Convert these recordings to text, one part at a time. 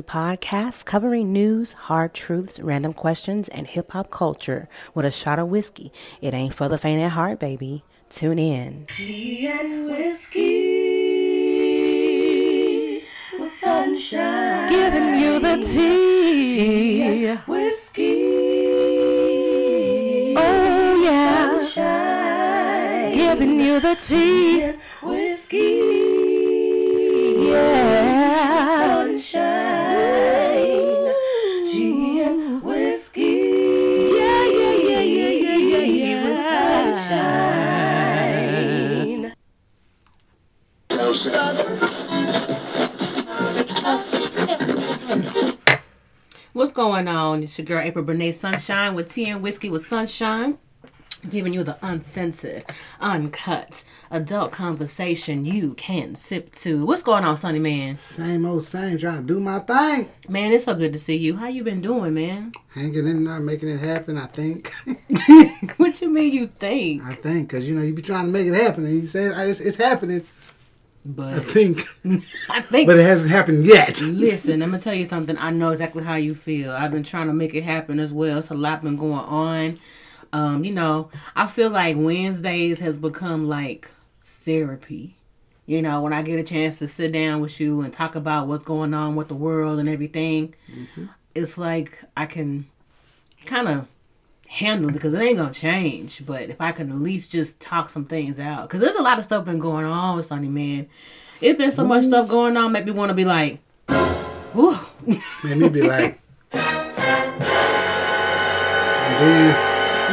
podcast covering news, hard truths, random questions, and hip hop culture with a shot of whiskey. It ain't for the faint at heart, baby. Tune in. Tea and whiskey with sunshine. Giving you the tea. Tea and whiskey. Oh, yeah. Sunshine. Giving you the tea. and whiskey. Yeah. Sunshine. What's going on? It's your girl April Brene Sunshine with tea and whiskey with sunshine. Giving you the uncensored, uncut, adult conversation you can sip to. What's going on, Sonny Man? Same old same, trying to do my thing. Man, it's so good to see you. How you been doing, man? Hanging in there, making it happen, I think. what you mean you think? I think, because, you know, you be trying to make it happen, and you say it's, it's happening, I think. I think but it hasn't happened yet. Listen, I'm gonna tell you something. I know exactly how you feel. I've been trying to make it happen as well. It's a lot been going on. Um, you know, I feel like Wednesdays has become like therapy. You know, when I get a chance to sit down with you and talk about what's going on with the world and everything, it's like I can kind of handle it because it ain't gonna change. But if I can at least just talk some things out, because there's a lot of stuff been going on with Sonny Man. It's been so much stuff going on, make me want to be like, whew. Made me be like.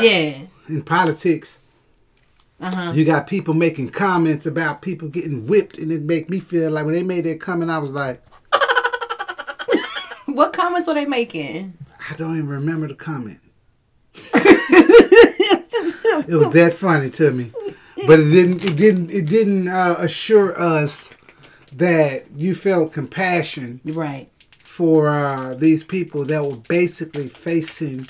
Yeah. in politics, Uh huh. you got people making comments about people getting whipped, and it make me feel like when they made that comment, I was like, What comments were they making? I don't even remember the comment. It was that funny to me, but it didn't. It didn't. It didn't uh, assure us that you felt compassion Right. for uh, these people that were basically facing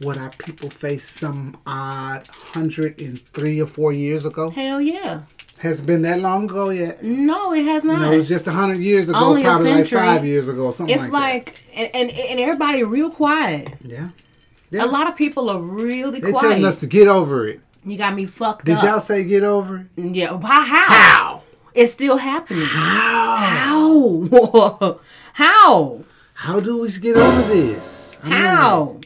what our people faced some odd hundred and three or four years ago. Hell yeah. Has it been that long ago yet? No, it has not. No, it was just a hundred years ago, Only a probably like five years ago, or something it's like, like, and, and and everybody real quiet. that. Yeah. A lot of people are really They're quiet. telling us to get over it. you got me fucked up. Did up. y'all say get over it? Yeah. How? How? How? It's still happening. How? How? How? How do we get over this? I mean, How?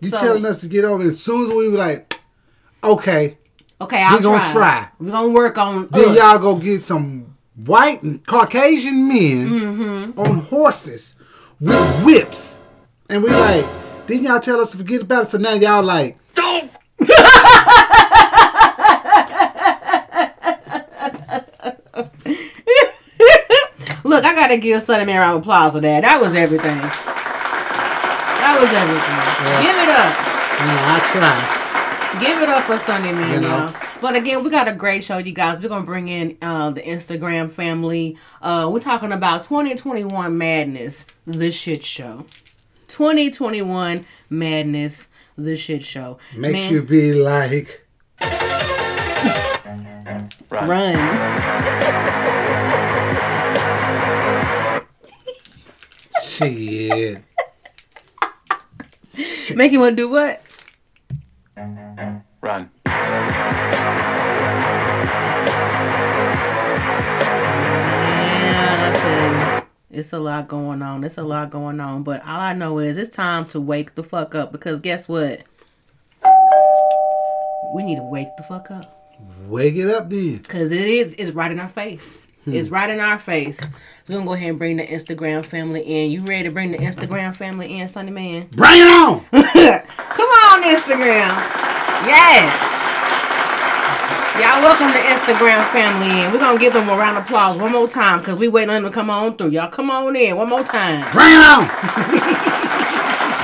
You So- telling us to get over it. As soon as we were like, okay, Okay, I'll We gonna try. try. We're gonna work on. then us. y'all go get some white and Caucasian men Mm-hmm. on horses with whips. And we like, didn't y'all tell us to forget about it? So now y'all like, Look, I gotta give Sonny Man a round of applause for that. That was everything. That was everything. Give it up. you know, I try. Give it up for Sunday Man, You know. y'all. But again, we got a great show, you guys. We're gonna bring in uh, the Instagram family. Uh, we're talking about 2021 madness, the shit show. 2021 madness, the shit show. Makes Man, you be like, run. shit. Make you wanna do what? Run. It's a lot going on. It's a lot going on. But all I know is it's time to wake the fuck up because guess what? We need to wake the fuck up. Wake it up then. Cause it is it's right in our face. Hmm. It's right in our face. We're gonna go ahead and bring the Instagram family in. You ready to bring the Instagram family in, Sunny Man? Bring it on! Come on, Instagram. Yes. Y'all welcome to Instagram family in. We're gonna give them a round of applause one more time because we waiting on them to come on through. Y'all come on in one more time. Bring it on!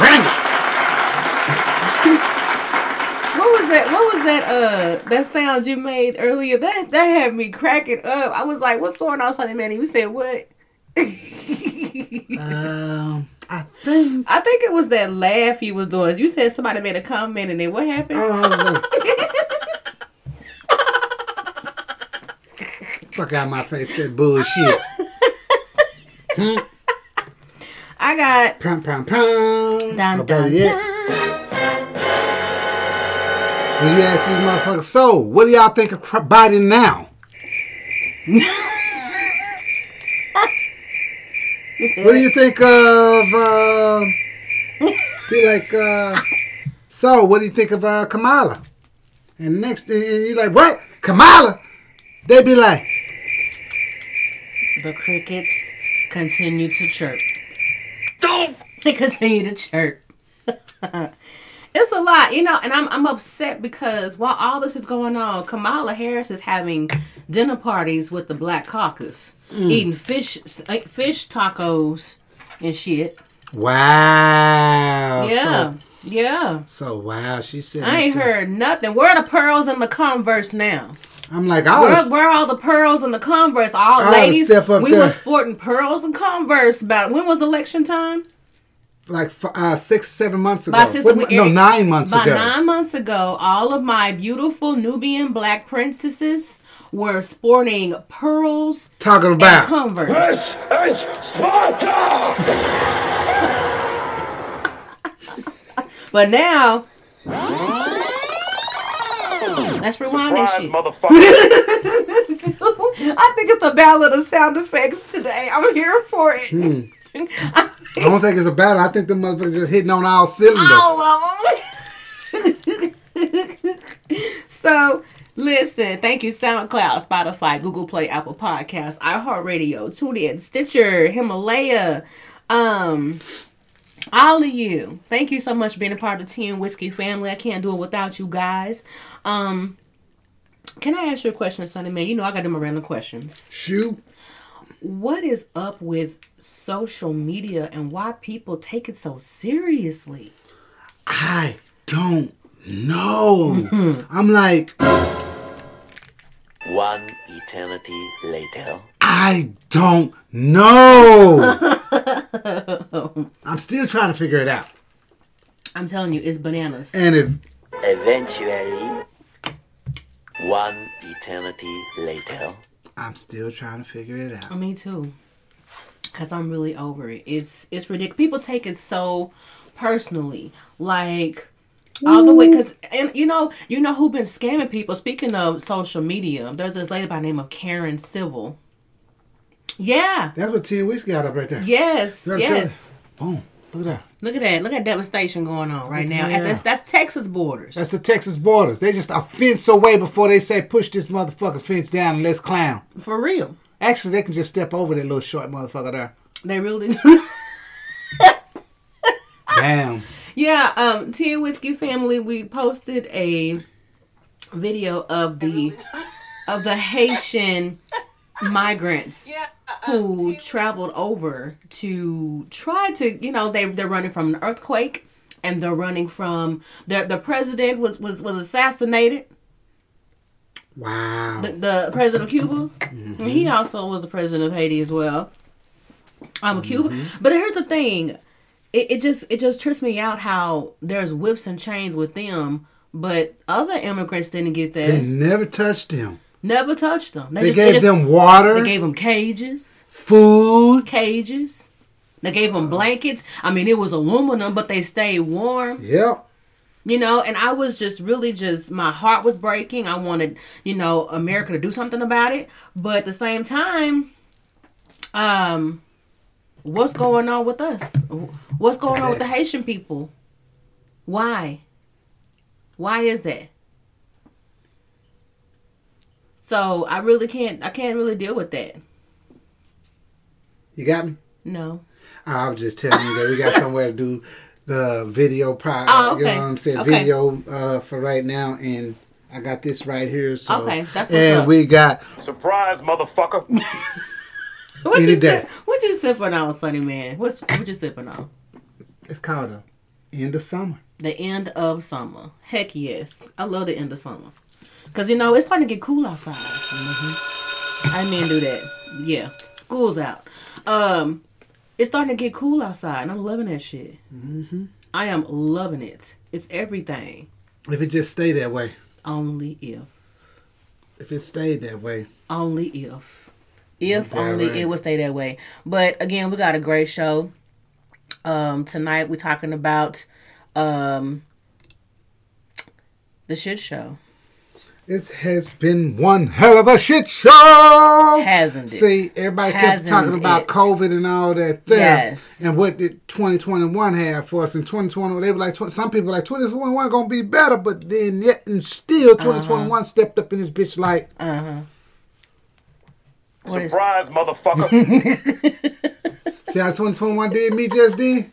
Bring it! What was that? What was that? Uh, that sound you made earlier. That that had me cracking up. I was like, "What's going on, Sunny Man?" You said what? Um, I think. I think it was that laugh you was doing. You said somebody made a comment and then what happened? Oh, I was like, fuck out my face, that bullshit. I got Prom, prom, prom. Dun, better dun, yet, when you ask these motherfuckers, so what do y'all think of Biden now? what do you think of? Uh, be like, uh, so what do you think of uh, Kamala? And next thing you're like, what? Kamala? They be like, the crickets continue to chirp. Don't! They continue to chirp. it's a lot, you know, and I'm I'm upset because while all this is going on, Kamala Harris is having dinner parties with the Black Caucus, mm. eating fish fish tacos and shit. wow. Yeah, So, yeah. so wow, she said. I ain't heard nothing. Where are the pearls and the Converse now? I'm like, I Where, was. where are all the pearls and the Converse? All I ladies, step up we there. were sporting pearls and Converse. About when was election time? like uh, six, seven months ago. My sister, What- we- no, nine months About ago. nine months ago, all of my beautiful Nubian black princesses were sporting pearls Talking and about. Converse. This is Sparta! But now, let's rewind that Surprise, shit. motherfucker! I think it's the battle of sound effects today. I'm here for it. Hmm. I don't think it's a battle. I think the motherfuckers just hitting on all cylinders. all of them. so, listen, thank you, SoundCloud, Spotify, Google Play, Apple Podcasts, iHeartRadio, TuneIn, Stitcher, Himalaya, um, all of you. Thank you so much for being a part of the Tea and Whiskey family. I can't do it without you guys. Um, can I ask you a question, Sonny Man? You know I got them random questions. Shoot. What is up with social media and why people take it so seriously? I don't know. I'm like, One eternity later. I don't know. I'm still trying to figure it out. I'm telling you, it's bananas. And if Eventually, one eternity later. I'm still trying to figure it out. Me too. Cause I'm really over it. It's it's ridiculous. People take it so personally, like all the way. Cause and you know you know who been scamming people. Speaking of social media, there's this lady by the name of Karen Civil. Yeah. That's what Tea and Whiskey got up right there. Yes. That's Yes. Boom. Look at that. Look at that. Look at devastation going on right now. Yeah. That's that's Texas borders. That's the Texas borders. They just a fence away before they say push this motherfucking fence down and let's clown. for real. Actually, they can just step over that little short motherfucker there. They really. Damn. Yeah, um, Tea and Whiskey family, we posted a video of the of the Haitian migrants uh-uh. who traveled over to try to, you know, they they're running from an earthquake and they're running from the the president was was was assassinated. Wow. The, the president of Cuba, and he also was the president of Haiti as well. I'm a Cuba, mm-hmm. but here's the thing: it, it just it just trips me out how there's whips and chains with them, but other immigrants didn't get that. They never touched them. Never touched them. They just- gave just- them water, They gave them cages, food. cages. They gave them blankets. I mean, it was aluminum, but they stayed warm. Yep. You know, and I was just really just my heart was breaking. I wanted, you know, America to do something about it, but at the same time, um, what's going on with us? What's going on with the Haitian people? Why? Why is that? So I really can't. I can't really deal with that. You got me? No. I was just telling you that we got somewhere to do the video pro. Oh, You know what I'm saying? Okay. Video uh, for right now, and I got this right here. So Okay, that's what's and up. we got Surprise, motherfucker! What you sip, What you sipping on, Sunny Man? What's what you sipping on? it's called a end of summer. The end of summer. Heck yes. I love the end of summer. Because, you know, it's starting to get cool outside. hmm I mean do that. Yeah. School's out. Um, It's starting to get cool outside, and I'm loving that shit. Mm-hmm. I am loving it. It's everything. If it just stay that way, Only if. if it stayed that way, Only if. If only right. it would stay that way. But again, we got a great show. Um, tonight we're talking about um, the shit show. It has been one hell of a shit show. Hasn't it? See, everybody kept Hasn't talking about it? COVID and all that there. Yes. And what did 2021 have for us? In 2021, they were like, some people were like, 2021 going to be better, but then yet and still, Uh-huh. 2021 stepped up in this bitch like, What is- Surprise, motherfucker. see how 2021 did me just then?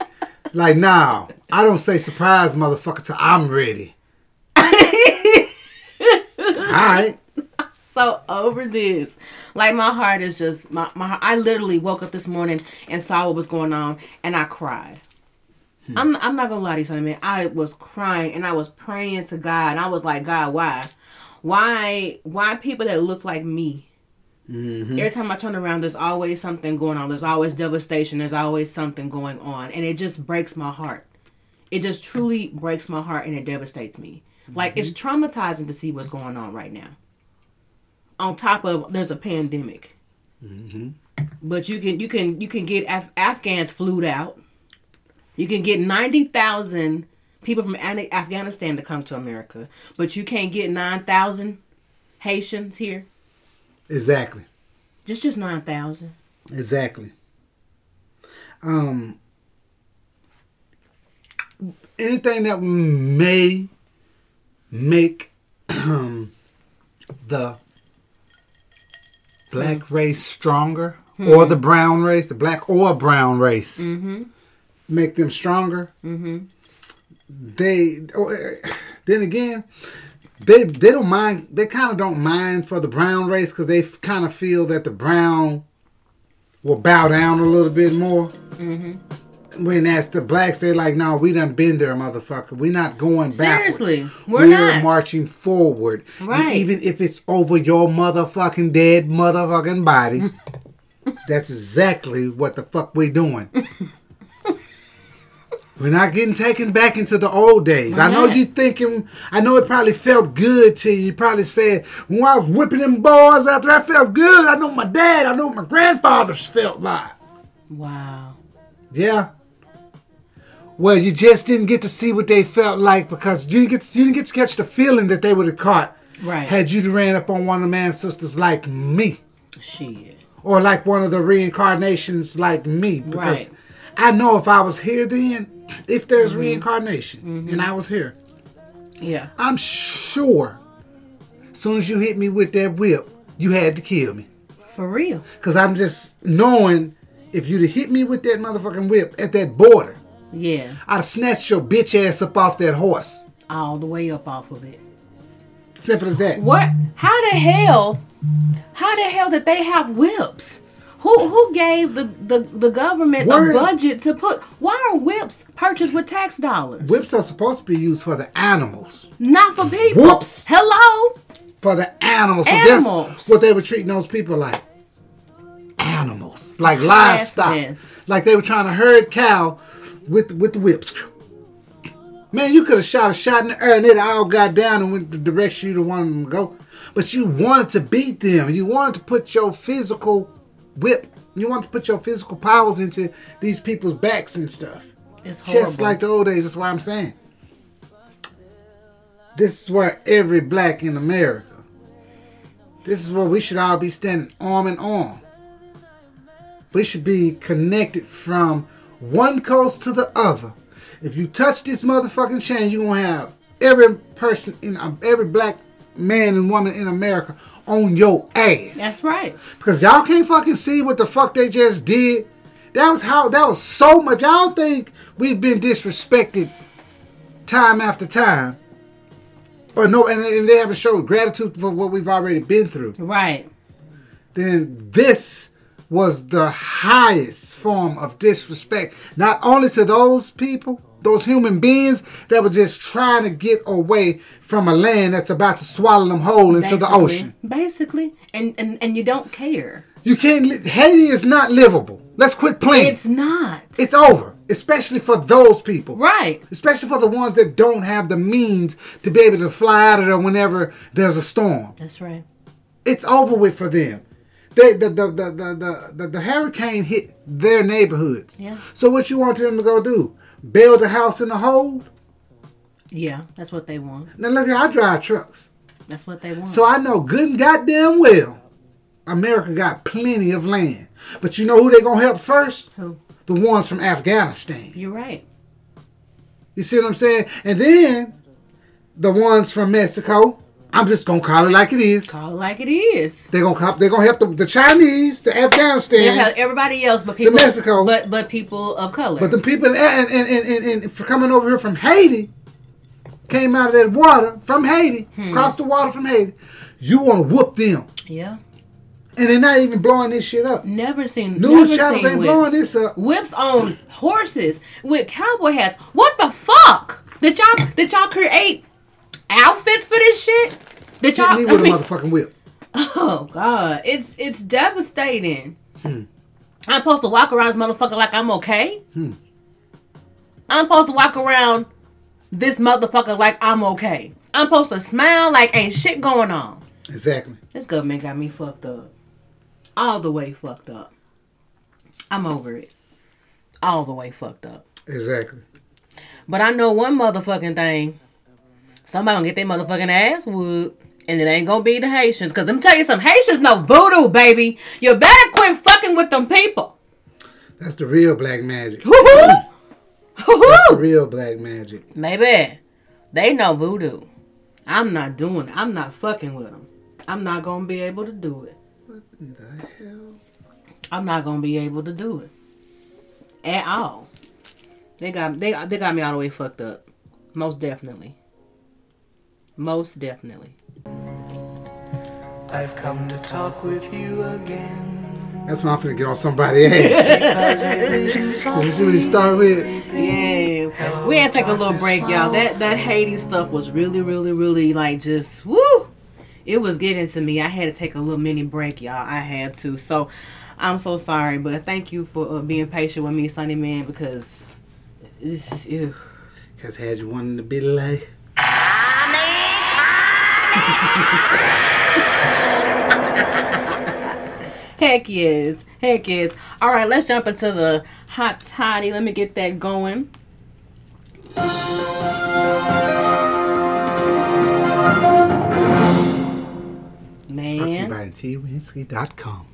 Like, nah, I don't say surprise, motherfucker, till I'm ready. all right. so over this. Like my heart is just my my. I literally woke up this morning and saw what was going on, and I cried. Hmm. I'm I'm not gonna lie to you, something, man. I was crying and I was praying to God. And I was like, God, why, why, why people that look like me? Mm-hmm. Every time I turn around, there's always something going on. There's always devastation. There's always something going on, and it just breaks my heart. It just truly breaks my heart, and it devastates me. Like it's mm-hmm. traumatizing to see what's going on right now. On top of there's a pandemic, mm-hmm. but you can you can you can get Af- Afghans flued out. You can get ninety thousand people from Ani- Afghanistan to come to America, but you can't get nine thousand Haitians here. Exactly. Just just nine thousand. Exactly. Um, anything that may make um, the black race stronger, or the brown race, the black or brown race, make them stronger. Mm-hmm. They oh, eh, then again, they they don't mind. They kind of don't mind for the brown race because they kind of feel that the brown will bow down a little bit more. Mm-hmm. When that's the blacks, they're like, no, we done been there, motherfucker. We're not going backwards. Seriously, we're not. marching forward. And Right. even if it's over your motherfucking dead motherfucking body, that's exactly what the fuck we're doing. We're not getting taken back into the old days. I know not. you thinking. I know it probably felt good to you. You probably said, "When I was whipping them boys out there, I felt good." I know my dad. I know my grandfathers felt like. Wow. Yeah. Well, you just didn't get to see what they felt like because you didn't get to, you didn't get to catch the feeling that they would have caught. Right. Had you ran up on one of the ancestors like me, Shit. or like one of the reincarnations like me, because Right. I know if I was here then, if there's Mm-hmm. reincarnation and I was here, Yeah. I'm sure. As soon as you hit me with that whip, you had to kill me. For real. Cause I'm just knowing if you'd have hit me with that motherfucking whip at that border, Yeah. I'd have snatched your bitch ass up off that horse. All the way up off of it. Simple as that. What? How the hell? How the hell did they have whips? Who who gave the the, the government Where a is- budget to put? Why are whips purchased with tax dollars? Whips are supposed to be used for the animals. Not for people. Whoops. Hello. For the animals. So Animals. that's what they were treating those people like. Animals. Like livestock. Classness. Like they were trying to herd cow with with the whips. Man, you could have shot a shot in the air and it all got down and went the direction you wanted them to go. But you wanted to beat them. You wanted to put your physical whip. You want to put your physical powers into these people's backs and stuff. It's horrible. Just like the old days. That's why I'm saying. This is where every black in America. This is where we should all be standing arm in arm. We should be connected from one coast to the other. If you touch this motherfucking chain, you're gonna have every person in every black man and woman in America on your ass. That's right. Because y'all can't fucking see what the fuck they just did. That was how that was so much. Y'all think we've been disrespected time after time. Or no, and if they haven't showed gratitude for what we've already been through, Right. then this was the highest form of disrespect. Not only to those people, those human beings that were just trying to get away from a land that's about to swallow them whole into the ocean. Basically, and and and you don't care. You can't. Li- Haiti is not livable. Let's quit playing. It's not. It's over, especially for those people. Right. Especially for the ones that don't have the means to be able to fly out of there whenever there's a storm. That's right. It's over with for them. they the the the the, the, the, the hurricane hit their neighborhoods. Yeah. So what you want them to go do? Build a house in the hole? Yeah, that's what they want. Now look, I drive trucks, That's what they want. so I know good and goddamn well, America got plenty of land. But you know who they gonna help first? Who? The ones from Afghanistan. You're right. You see what I'm saying? And then the ones from Mexico. I'm just gonna call it like it is. Call it like it is. They're gonna help. They're gonna help the, the Chinese, the Afghanistan, everybody else, but people, Mexico. but but people of color. but the people and and, and, and, and coming over here from Haiti came out of that water from Haiti, Hmm. crossed the water from Haiti. You want to whoop them, yeah, and they're not even blowing this shit up. never seen News never channels seen ain't whips. blowing this up. Whips on horses with cowboy hats. What the fuck? Did y'all did y'all create outfits for this shit? Did Hit y'all? me I with a motherfucking whip. Oh God, it's it's devastating. Hmm. I'm supposed to walk around this motherfucker like I'm okay. Hmm. I'm supposed to walk around this motherfucker like I'm okay. I'm supposed to smile like ain't shit going on. Exactly. This government got me fucked up, all the way fucked up. I'm over it, all the way fucked up. Exactly. But I know one motherfucking thing. Somebody gonna get their motherfucking ass whooped. And it ain't gonna be the Haitians. Cause let me tell you something. Haitians no voodoo, baby. You better quit fucking with them people. That's the real black magic. Woo-hoo. That's the real black magic. Maybe. They know voodoo. I'm not doing it. I'm not fucking with them. I'm not gonna be able to do it. What the hell? I'm not gonna be able to do it. At all. They got they they got me all the way fucked up. Most definitely. Most definitely. I've come to talk with you again. That's when I'm finna get on somebody ass. Cause everything's You see what he started with? Yeah, we had to take a little break, y'all. That that Haiti stuff was really, really, really like just woo. It was getting to me. I had to take a little mini break, y'all. I had to. So I'm so sorry, but thank you for uh, being patient with me, Sunny Man, because it's, ew. Cause had you wanting to be like, heck yes, heck yes. All right, let's jump into the hot toddy. Let me get that going. brought to you Man. by twinsky.com.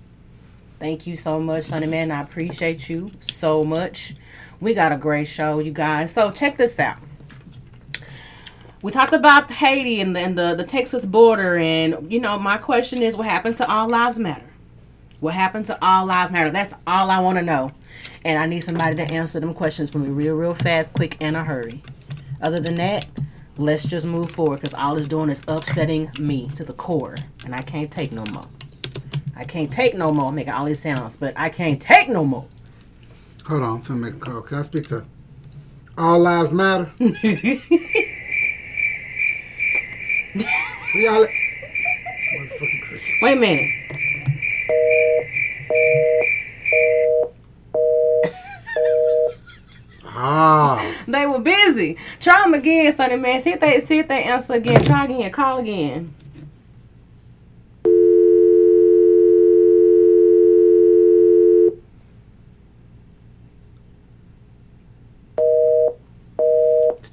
Thank you so much, Sonny Man. I appreciate you so much. We got a great show, you guys. So check this out. We talked about Haiti and the, and the, the Texas border, and you know, my question is, what happened to All Lives Matter? What happened to All Lives Matter? That's all I want to know, and I need somebody to answer them questions for me real, real fast, quick, and a hurry. Other than that, let's just move forward because all it's doing is upsetting me to the core, and I can't take no more. I can't take no more. I'm making all these sounds, but I can't take no more. Hold on, I'm finna make a call. Can I speak to All Lives Matter? Where y'all? Motherfucking cricket. Wait a minute. Ah, They were busy. Try them again, Sonny man. See if they see if they answer again. Try again. Call again.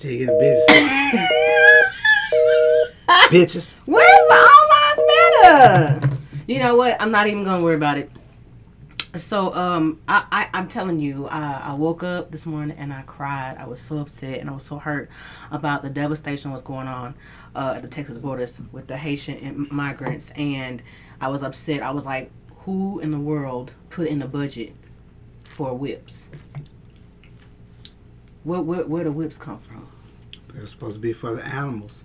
still getting busy. Bitches. Where's the all lives matter? You know what? I'm not even gonna worry about it. So um, I, I I'm telling you, I, I woke up this morning and I cried. I was so upset and I was so hurt about the devastation what's going on uh, at the Texas borders with the Haitian migrants, and I was upset. I was like, who in the world put in the budget for whips? Where where where the whips come from? They're supposed to be for the animals.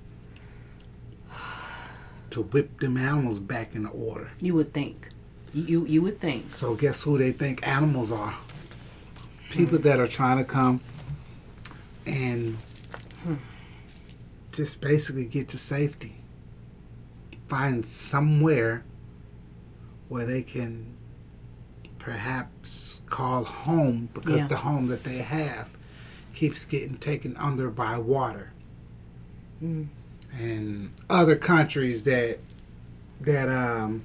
To whip them animals back into order. You would think. You you, would think. So guess who they think animals are? People that are trying to come and just basically get to safety. Find somewhere where they can perhaps call home because Yeah. the home that they have keeps getting taken under by water. Mm. And other countries that that um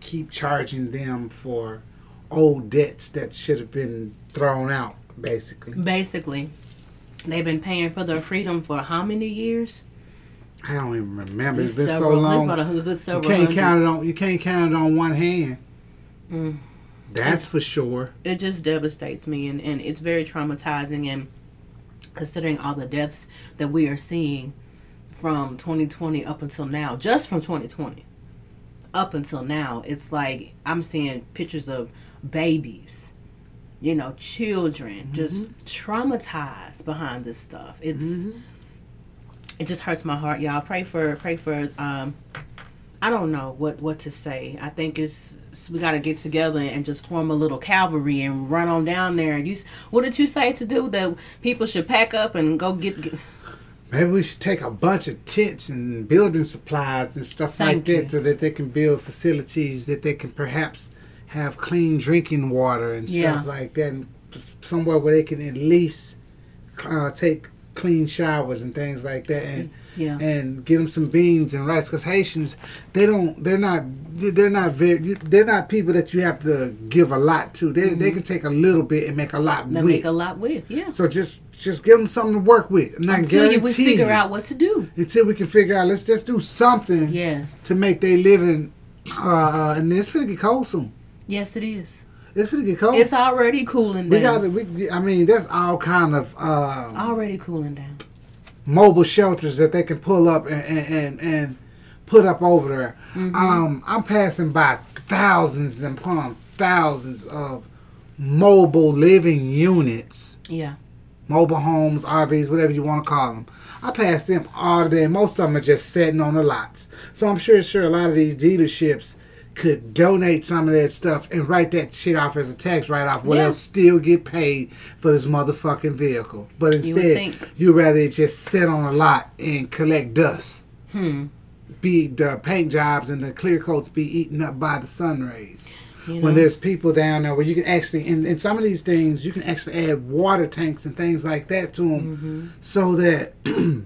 keep charging them for old debts that should have been thrown out, basically. Basically, they've been paying for their freedom for how many years? I don't even remember. It's It's been so several- it's long. about a good You can't hundred. count it on. You can't count it on one hand. Mm. That's for sure. it just devastates me and, and it's very traumatizing and considering all the deaths that we are seeing from 2020 up until now just from 2020 up until now it's like i'm seeing pictures of babies you know children just traumatized behind this stuff. It's it just hurts my heart y'all. Pray for pray for um i don't know what what to say. I think it's we got to get together and just form a little cavalry and run on down there. And you what did you say to do that people should pack up and go get, get Maybe we should take a bunch of tents and building supplies and stuff like Thank that so that they can build facilities that they can perhaps have clean drinking water and Yeah. stuff like that. And somewhere where they can at least uh, take clean showers and things like that and yeah. and get them some beans and rice because Haitians they don't they're not they're not very they're not people that you have to give a lot to. They, they can take a little bit and make a lot that with. make a lot with yeah. So just just give them something to work with. And I until we figure out what to do. Until we can figure out let's just do something yes. to make their living uh and it's gonna get cold soon. Yes it is. It's gonna get cold. It's already cooling down. we got we I mean that's all kind of uh already cooling down mobile shelters that they can pull up and and, and, and put up over there. Mm-hmm. Um, I'm passing by thousands and upon thousands of mobile living units, yeah mobile homes, RVs, whatever you want to call them. I pass them all day. Most of them are just sitting on the lots. So I'm sure, sure, a lot of these dealerships could donate some of that stuff and write that shit off as a tax write-off. Well, Yeah. they'll still get paid for this motherfucking vehicle. But You would instead, you rather it just sit on a lot and collect dust. hmm Be the paint jobs and the clear coats be eaten up by the sun rays. you know? When there's people down there where you can actually, and, in some of these things, you can actually add water tanks and things like that to them Mm-hmm. so that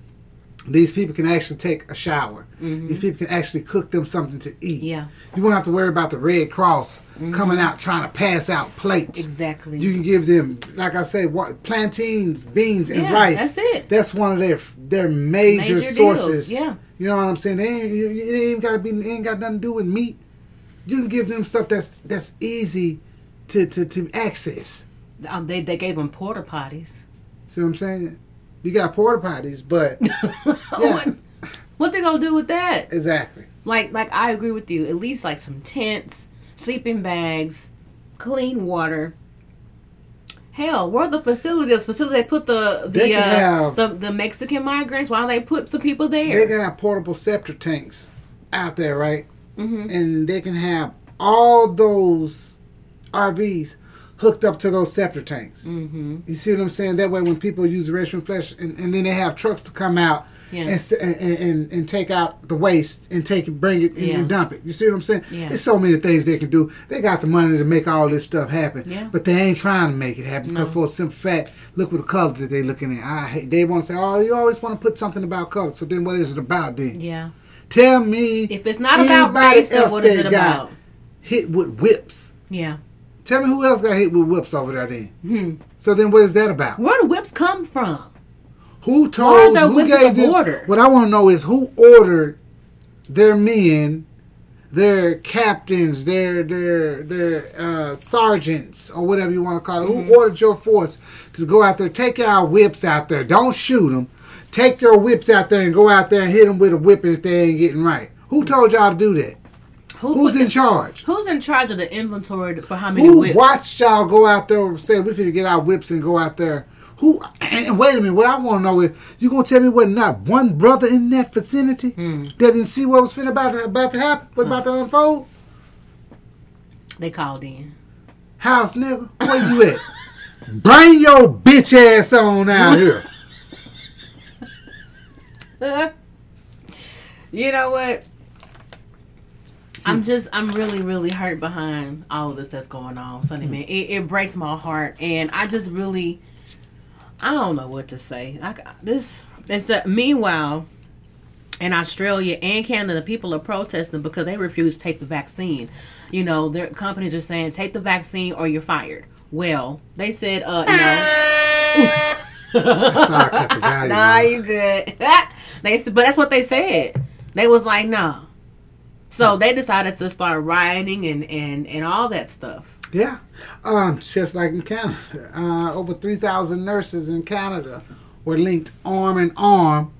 these people can actually take a shower. These people can actually cook them something to eat. Mm-hmm. Yeah. You won't have to worry about the Red Cross coming out trying to pass out plates. exactly You can give them, like I say, what plantains, beans, and Yeah, rice. that's it. That's one of their their major, Major deals, sources. yeah. You know what I'm saying? They ain't, it ain't even got to be. It ain't got nothing to do with meat. You can give them stuff that's that's easy to to, to access. um, they, they gave them porta potties See what I'm saying? You got porta potties, but what, what they gonna do with that exactly. Like, like I agree with you. At least like some tents, sleeping bags, clean water. Hell, where are the facilities? Facilities they put the the They uh, have- the the Mexican migrants. Why don't they put some people there? They got portable septic tanks out there, right? Mhm. And they can have all those RVs hooked up to those septic tanks. mm-hmm. You see what I'm saying? That way, when people use the restroom flush, and, and then they have trucks to come out and, Yes. and, and and take out the waste and take it, bring it, and, Yeah. and dump it. You see what I'm saying? Yeah. There's so many things they can do. They got the money to make all this stuff happen, Yeah. but they ain't trying to make it happen because No. for a simple fact, look what the color that they looking at. I hate. They want to say, "Oh, you always want to put something about color." So then, what is it about then? Yeah. Tell me If it's not about race, else what is it got about? Hit with whips. Yeah. Tell me who else got hit with whips over there then. Hmm. So then, what is that about? Where do whips come from? Who Why told? are there who gave the them? border? What I want to know is who ordered their men, their captains, their their their uh, sergeants or whatever you want to call it. Mm-hmm. Who ordered your force to go out there? Take our whips out there. Don't shoot them. Take your whips out there and go out there and hit them with a whip if they ain't getting right. Who told y'all to do that? Who Who's in the- charge? Who's in charge of the inventory for how many Who whips? watched y'all go out there and say we finna get our whips and go out there? Who? And wait a minute. What I want to know is you gonna tell me what not one brother in that vicinity Hmm. that didn't see what was finna about to, about to happen, what about to unfold? They called in. House nigga, where you at? Bring your bitch ass on out here. you know what? I'm just, I'm really, really hurt behind all of this that's going on, Sonny man. It, it breaks my heart, and I just really, I don't know what to say. Like this, it's that. Meanwhile, in Australia and Canada, people are protesting because they refuse to take the vaccine. You know, their companies are saying take the vaccine or you're fired. Well, they said, uh, no. I cut the value, Nah, you good. they said, but that's what they said. They was like, no. So they decided to start rioting and and and all that stuff. Yeah, um, just like in Canada, uh, over three thousand nurses in Canada were linked arm in arm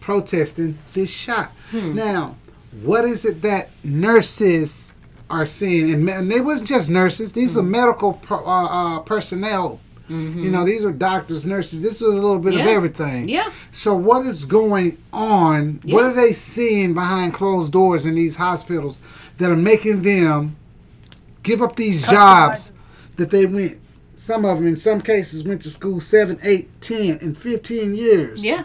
protesting this shot. Now, what is it that nurses are seeing? And, and it wasn't just nurses; these were medical pro, uh, uh, personnel. You know, these are doctors, nurses. This was a little bit of everything. Yeah. So, what is going on? What are they seeing behind closed doors in these hospitals that are making them give up these jobs that they went? Some of them, in some cases, went to school seven, eight, ten, and fifteen years Yeah.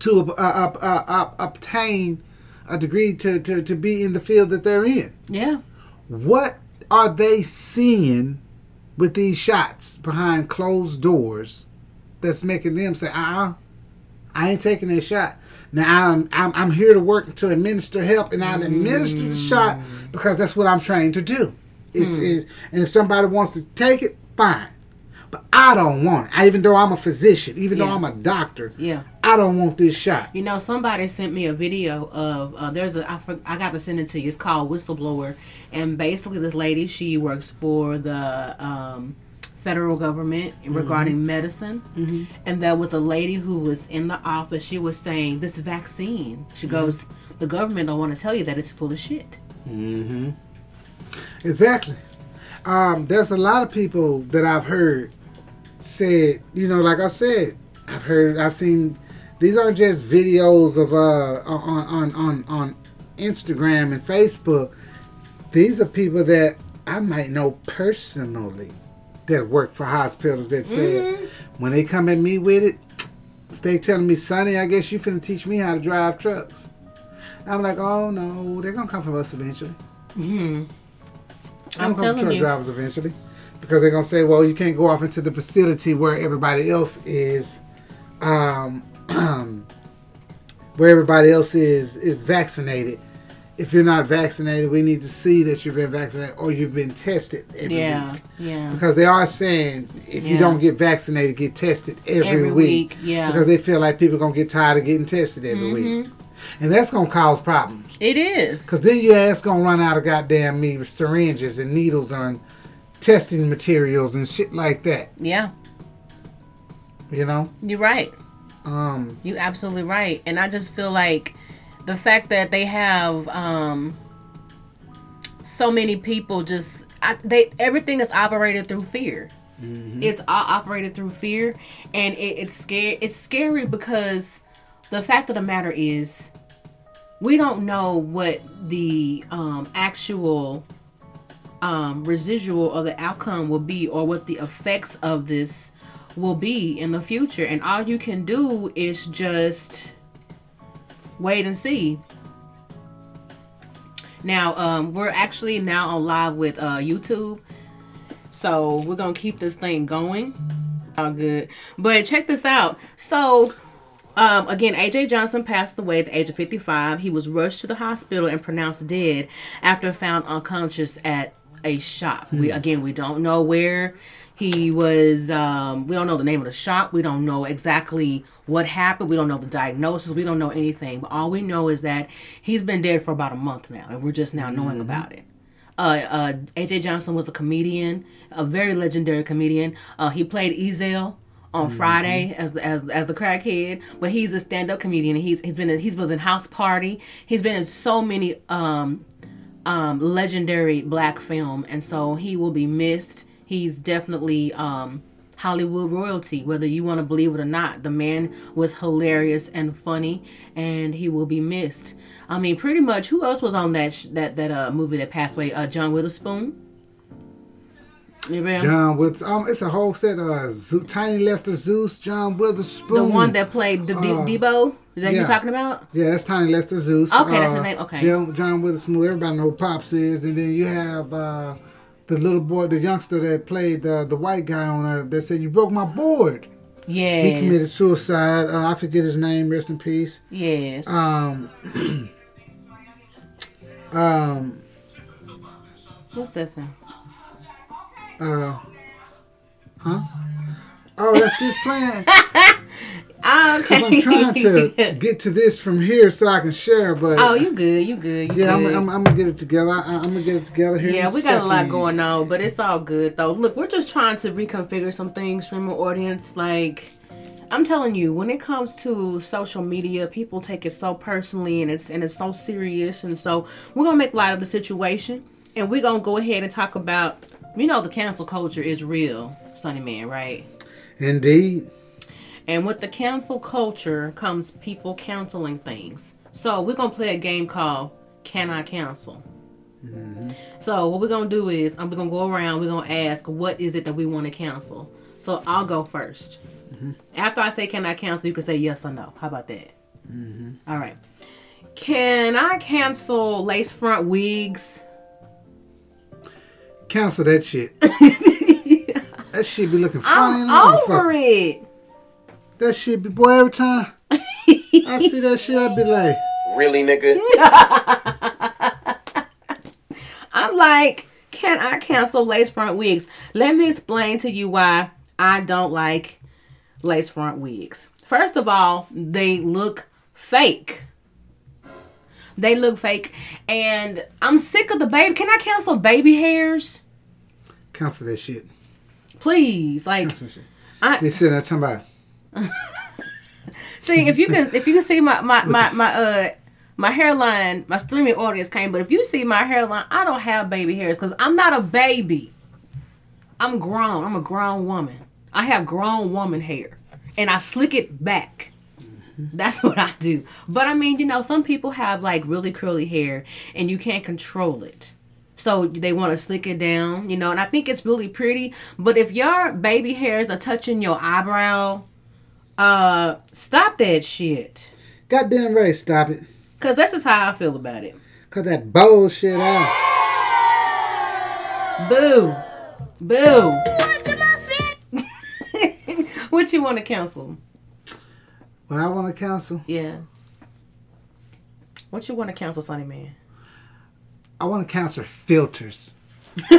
to uh, uh, uh, uh, obtain a degree to, to, to be in the field that they're in. Yeah. What are they seeing with these shots behind closed doors that's making them say, uh uh I ain't taking that shot. Now I'm, I'm I'm here to work to administer help and I'll administer the shot because that's what I'm trained to do. It's, it's, and if somebody wants to take it, fine. But I don't want it. I, even though I'm a physician, even though I'm a doctor, Yeah. I don't want this shot. You know, somebody sent me a video of uh, there's a I, for, I got to send it to you. It's called Whistleblower, and basically this lady she works for the um, federal government regarding medicine, and there was a lady who was in the office. She was saying this vaccine. She goes, the government don't want to tell you that it's full of shit. Mm hmm. Exactly. Um, there's a lot of people that I've heard said, you know, like I said, I've heard, I've seen. These aren't just videos of uh on on on on Instagram and Facebook. These are people that I might know personally that work for hospitals that said when they come at me with it, they telling me, Sonny, I guess you finna teach me how to drive trucks. I'm like, oh no, they're gonna come from us eventually. I'm I'm telling truck you. drivers eventually because they're gonna say, well, you can't go off into the facility where everybody else is, um, where everybody else is is vaccinated. If you're not vaccinated, we need to see that you've been vaccinated or you've been tested every Yeah, week. yeah. Because they are saying if you don't get vaccinated, get tested every, Every week. week, yeah. Because they feel like people are gonna get tired of getting tested every week, and that's gonna cause problems. It is. Cause then your ass gonna run out of goddamn me syringes and needles and testing materials and shit like that. Yeah, You know. you're right. Um. You absolutely right. And I just feel like the fact that they have um so many people just I, they everything is operated through fear. It's all operated through fear and it, it's scary it's scary because the fact of the matter is we don't know what the um actual um residual or the outcome will be or what the effects of this will be in the future. And all you can do is just wait and see. Now um we're actually now on live with uh youtube. So we're gonna keep this thing going. All good. But check this out. So um, again, AJ Johnson passed away at the age of 55. He was rushed to the hospital and pronounced dead after found unconscious at a shop. We again, we don't know where he was. Um, we don't know the name of the shop. We don't know exactly what happened. We don't know the diagnosis. We don't know anything. But all we know is that he's been dead for about a month now, and we're just now knowing about it. Uh, uh, AJ Johnson was a comedian, a very legendary comedian. Uh, he played Ezal on Friday as the as, as the crackhead, but he's a stand up comedian. He's he's been in, he's was in House Party. He's been in so many um um legendary black film, and so he will be missed. He's definitely um Hollywood royalty, whether you want to believe it or not. The man was hilarious and funny, and he will be missed. I mean, pretty much. Who else was on that sh- that that uh movie that passed away? Uh, John Witherspoon. Remember? John with um, it's a whole set of Tiny Lister Zeus, John Witherspoon. The one that played the D- Uh, Debo. Is that yeah. you talking about? Yeah, that's Tiny Lister Zeus. Okay, that's his name, okay. John, John Witherspoon. Everybody know who Pops is, and then you have uh, the little boy, the youngster that played uh, the white guy on there that said, "You broke my board." Yeah. He committed suicide. Uh, I forget his name. Rest in peace. Yes. Um, um, What's that? Uh, huh? Oh, that's this plan. Ah, okay. I'm trying to get to this from here so I can share, but oh, you good? You good? You yeah, I'm, good. I'm, I'm gonna get it together. I, I'm gonna get it together here. Yeah, we got a lot going on, but it's all good though. Look, we're just trying to reconfigure some things, streamer audience. Like, I'm telling you, when it comes to social media, people take it so personally and it's and it's so serious, and so we're gonna make light of the situation, and we're gonna go ahead and talk about, you know, the cancel culture is real, Sunny Man, right? Indeed. And with the cancel culture comes people canceling things. So we're gonna play a game called Can I Cancel? Mm-hmm. So what we're gonna do is uh, um, we're gonna go around. We're gonna ask what is it that we want to cancel. So I'll go 1st mm-hmm. After I say Can I cancel, you can say yes or no. How about that? Mm-hmm. All right. Can I cancel lace front wigs? Cancel that shit. that shit be looking funny. I'm over it. That shit be boy every time I see that shit, I be like, Really, nigga? I'm like, can I cancel lace front wigs? Let me explain to you why I don't like lace front wigs. First of all, they look fake. They look fake, and I'm sick of the baby. Can I cancel baby hairs, cancel that shit. please? Like, Cancel shit. I- They talking about, see if you can if you can see my my my my uh my hairline, my streaming audience came, but if you see my hairline, I don't have baby hairs because I'm not a baby. I'm grown. I'm a grown woman. I have grown woman hair, and I slick it back. That's what I do. But I mean, you know, some people have like really curly hair, and you can't control it. So they want to slick it down, you know, and I think it's really pretty. But if your baby hairs are touching your eyebrow, uh, stop that shit. goddamn right, stop it. Cause that's just how I feel about it. Cut that bullshit out. Boo, boo. what you want to cancel? What I want to cancel, Yeah. What you want to cancel, Sonny Man? I want to cancel filters.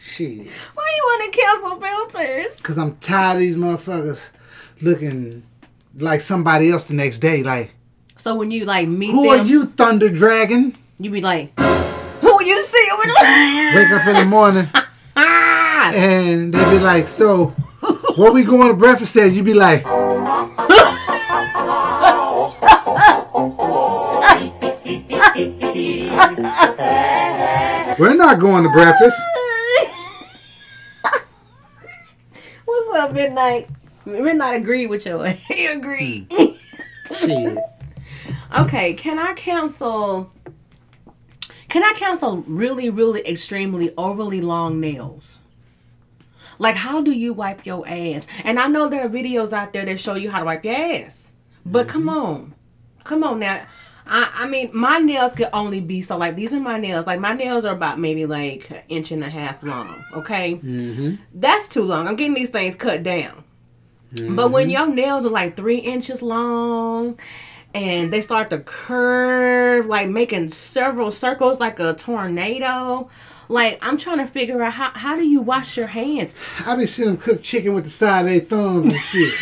Shit. Why you want to cancel filters? Cause I'm tired of these motherfuckers looking like somebody else the next day. Like, So when you like meet who them, are you, Thunder Dragon? you be like, who you see? Wake up in the morning and they be like, so, what we going to breakfast at? You be like, we're not going to breakfast. What's up, Midnight? Midnight agreed with you. he agreed. Shit. Okay, can I cancel? Can I cancel really, really extremely overly long nails? Like, how do you wipe your ass? And I know there are videos out there that show you how to wipe your ass, but come on, come on now. I, I mean, my nails could only be so like these are my nails. Like my nails are about maybe like an inch and a half long. Okay, Mm-hmm. that's too long. I'm getting these things cut down. But when your nails are like three inches long and they start to curve, like making several circles like a tornado, like I'm trying to figure out how, how do you wash your hands? I be seeing them cook chicken with the side of their thumbs and shit.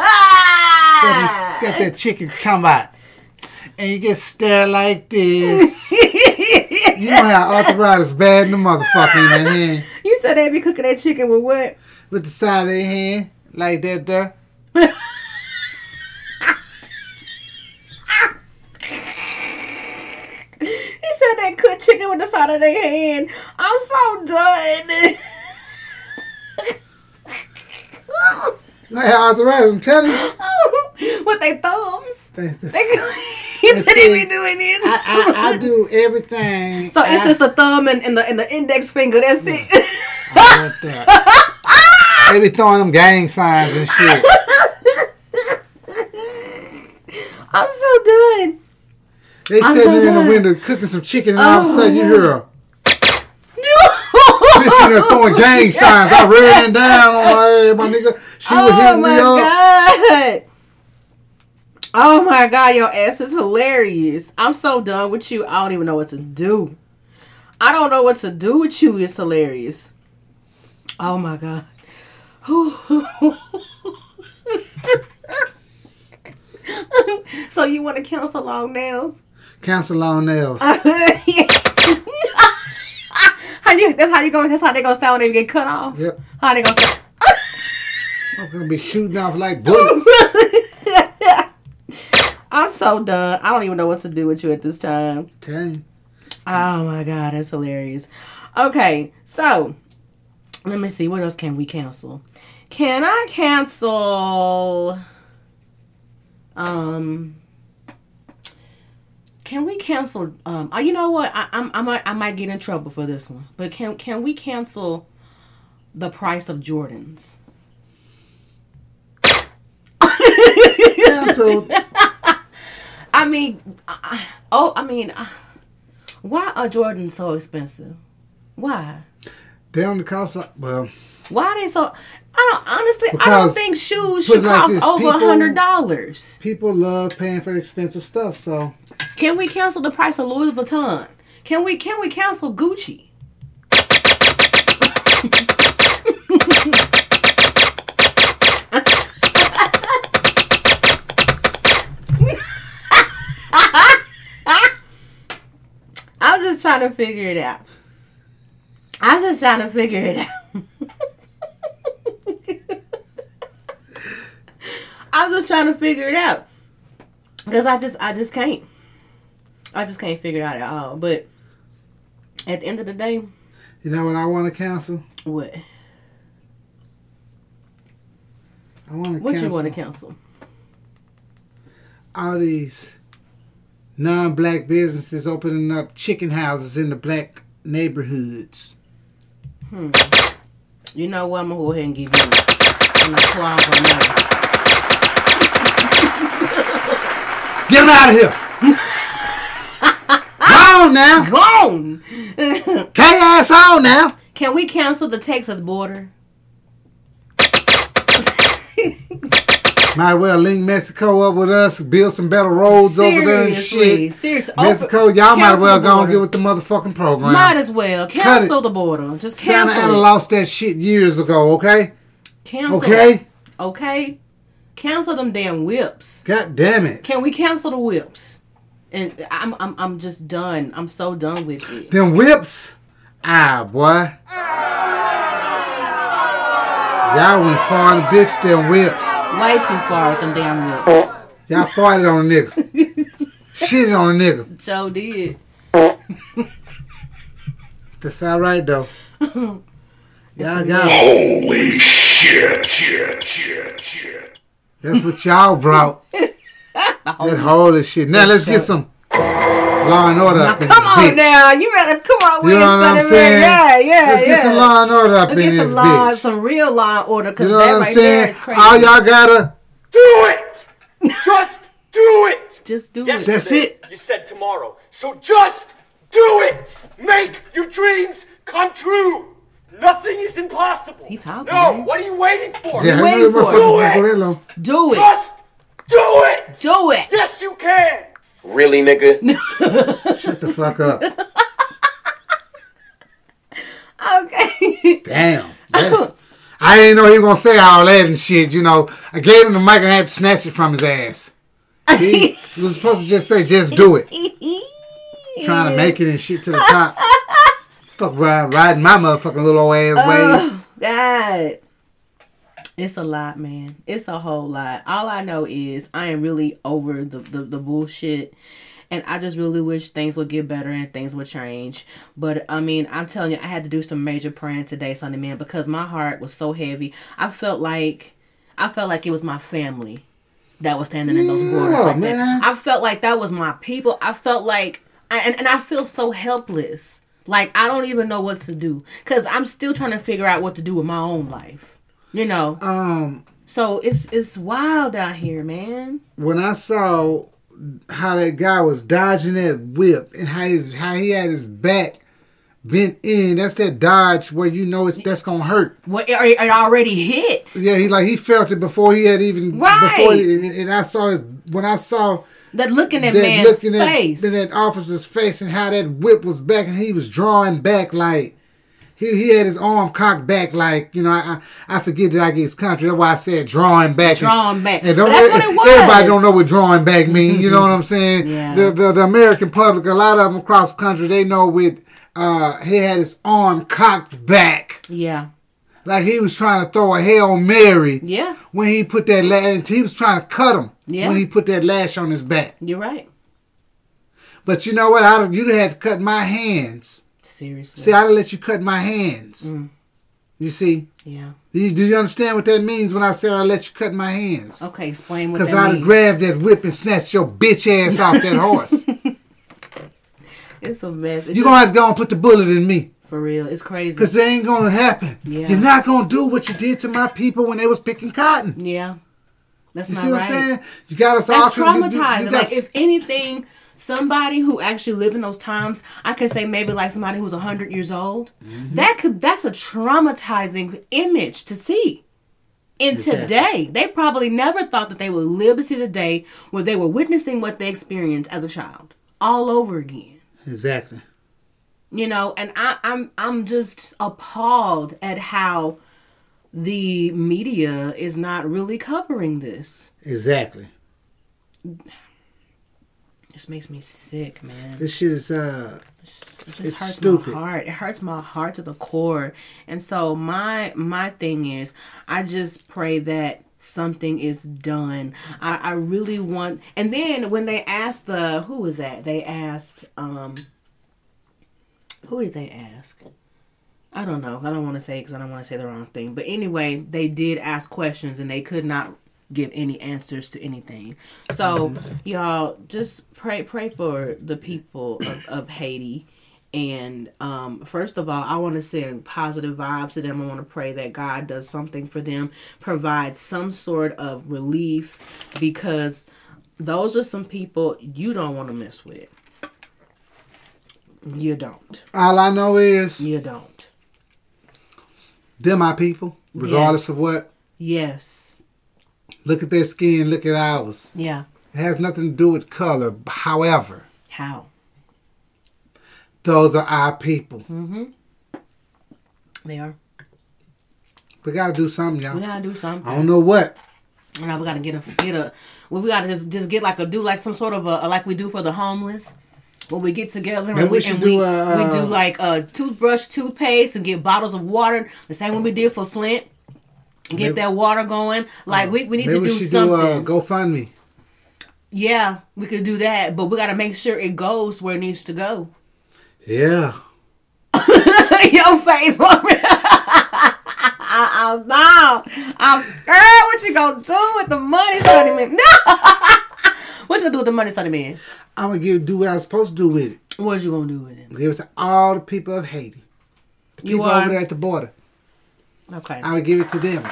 Ah! Got that chicken talking about. And you get stared like this. you know how arthritis bad in the motherfucker in the hand. You said they be cooking that chicken with what? With the side of their hand. Like that there. said they cook chicken with the side of their hand. I'm so done. I have arthritis, I'm telling you. with their thumbs. They- They, they- he said they be doing this. I, I, I do everything. So it's I- just the thumb and, and the and the index finger. That's it. I want that. they be throwing them gang signs and shit. I'm so done. They I'm sitting so there in the window cooking some chicken, and all of a Oh, sudden you hear a bitch in there throwing gang signs. I ran down on her my nigga. She was oh hitting my me up. god. Oh my god, your ass is hilarious. I'm so done with you. I don't even know what to do. I don't know what to do with you. It's hilarious. Oh my god. so you want to cancel long nails? Cancel long nails. how you, that's how you go. That's how they gonna sound when they get cut off. Yep. How they gonna sound? I'm gonna be shooting off like bullets. I'm so done. I don't even know what to do with you at this time. Okay. Oh my god, that's hilarious. Okay, so let me see. What else can we cancel? Can I cancel? Um. Can we cancel? Um. Oh, you know what? I, I'm. I might. I might get in trouble for this one. But can Can we cancel the price of Jordans? Canceled. I mean, I, oh, I mean, uh, why are Jordans so expensive? Why? They on the cost like well. Why are they so? I don't honestly. I don't think shoes should it like cost over a hundred dollars. People love paying for expensive stuff, so Can we cancel the price of Louis Vuitton? Can we? Can we cancel Gucci? I'm just trying to figure it out. I'm just trying to figure it out. I'm just trying to figure it out. Cause I just I just can't. I just can't figure it out at all. But at the end of the day, you know what I want to cancel? what? I want to cancel. What cancel you want to cancel? all these non-black businesses opening up chicken houses in the black neighborhoods. Hmm. You know what? I'm gonna go ahead and give you an applause on that. Get them out of here! Go on now! Gone. Ass on now! Can we cancel the Texas border? Might well link Mexico up with us, build some better roads over there and Seriously, shit. seriously. Oh, Mexico, Open- y'all might well go and get with the motherfucking program. Might as well cancel the border. Just Santa cancel Ana it. lost that shit years ago, okay? Cancel Okay? it. Okay. Cancel them damn whips. God damn it. Can we cancel the whips? And I'm I'm I'm just done. I'm so done with it. Them whips? Ah, boy. Y'all went far in the bitch, them whips. Way too far with them damn whips. Y'all farted on a nigga. Shit on a nigga. Joe did. That's all right, though. Y'all got it. Holy shit, shit, shit, shit. That's what y'all brought. that holy shit. Now let's get some law and order up in Come this on bitch. now, you better come on with You know what I'm son of saying? Yeah, yeah, Let's yeah. get some law and order up Let's in get this law, bitch. some real law and order, because You know that what I'm right there saying? is crazy. All y'all gotta. Do it! Just do it! Just do Yes, it. That's it. You said tomorrow. So just do it! Make your dreams come true! Nothing is impossible. He talking, No, man. what are you waiting for? Yeah, I waiting know the for? motherfuckers Do it. gonna let long. Do it. Just do it! Do it. Yes, you can! Really, nigga? Shut the fuck up. Okay. Damn. Damn. I didn't know he was gonna say all that and shit. You know, I gave him the mic and I had to snatch it from his ass. He, he was supposed to just say, "Just do it." Trying to make it and shit to the top. Fuck riding, riding my motherfucking little old ass wave. Oh, God. It's a lot, man. It's a whole lot. All I know is I am really over the, the, the bullshit. And I just really wish things would get better and things would change. But I mean, I'm telling you, I had to do some major praying today, Sunday man, because my heart was so heavy. I felt like I felt like it was my family that was standing in those borders Yeah, like man. that. I felt like that was my people. I felt like and, and I feel so helpless. Like I don't even know what to do cuz I'm still trying to figure out what to do with my own life. You know. Um, So it's it's wild out here, man. when I saw how that guy was dodging that whip and how his how he had his back bent in. That's that dodge where you know it's that's gonna hurt. What it, it already hit. Yeah, he like he felt it before he had even Right. before. He, and I saw his when I saw That look in that, man's looking at face. in that officer's face and how that whip was back and he was drawing back like he, he had his arm cocked back like you know I I, I forget that I get his country that's why I said drawing back Drawing back. and That's what it was. everybody don't know what drawing back mean you know what I'm saying Yeah. the, the the American public a lot of them across the country they know with uh he had his arm cocked back yeah. like he was trying to throw a hail mary Yeah. when he put that he was trying to cut him Yeah. when he put that lash on his back You're right. but you know what? I'd, you'd have to cut my hands. Seriously. See, I'd have let you cut my hands. Mm. You see? yeah. Do you, do you understand what that means when I said I let you cut my hands? Okay, explain what Because I'd means. grabbed that whip and snatched your bitch ass off that horse. it's a mess. You're going to have to go and put the bullet in me. for real. It's crazy. Because it ain't going to happen. Yeah. You're not going to do what you did to my people when they was picking cotton. yeah. That's You not see what right. I'm saying? You got us all... That's you- you- like if anything, somebody who actually lived in those times, I could say maybe like somebody who's hundred years old. Mm-hmm. That could that's a traumatizing image to see. And Exactly. today, they probably never thought that they would live to see the day where they were witnessing what they experienced as a child all over again. Exactly. You know, and I, I'm I'm just appalled at how the media is not really covering this. Exactly. This makes me sick, man. This shit is... uh It just It's hurts stupid. my heart. It hurts my heart to the core. And so my my thing is, I just pray that something is done. I, I really want. And then when they asked the who was that? They asked um. Who did they ask? I don't know. I don't want to say because I don't want to say the wrong thing. But anyway, they did ask questions and they could not give any answers to anything. So y'all just pray pray for the people of, of Haiti. And um, first of all, I want to send positive vibes to them. I want to pray that God does something for them, provides some sort of relief, because those are some people you don't want to mess with. You don't. All I know is... You don't. They're my people, regardless Yes. of what. Yes. Look at their skin, look at ours. Yeah. It has nothing to do with color. However, How? those are our people. Mm-hmm. They are. We gotta do something, y'all. We gotta do something. I don't know what. Now we gotta get a get a. We gotta just just get like a do like some sort of a like we do for the homeless. When we get together and we we, and do we, we uh, do like a toothbrush, toothpaste, and get bottles of water. The same way we did for Flint. Get Maybe- that water going. Like we, we need to do something. do uh, GoFundMe. yeah, we could do that, but we gotta make sure it goes where it needs to go. Yeah. Your face, I'm no, I'm scared. What you gonna do with the money, Sonny Man? No, what you gonna do with the money, Sonny Man? I'm gonna give do what I'm supposed to do with it. What you gonna do with it? Give it to all the people of Haiti. The You people are over there at the border. okay. I would give it to them.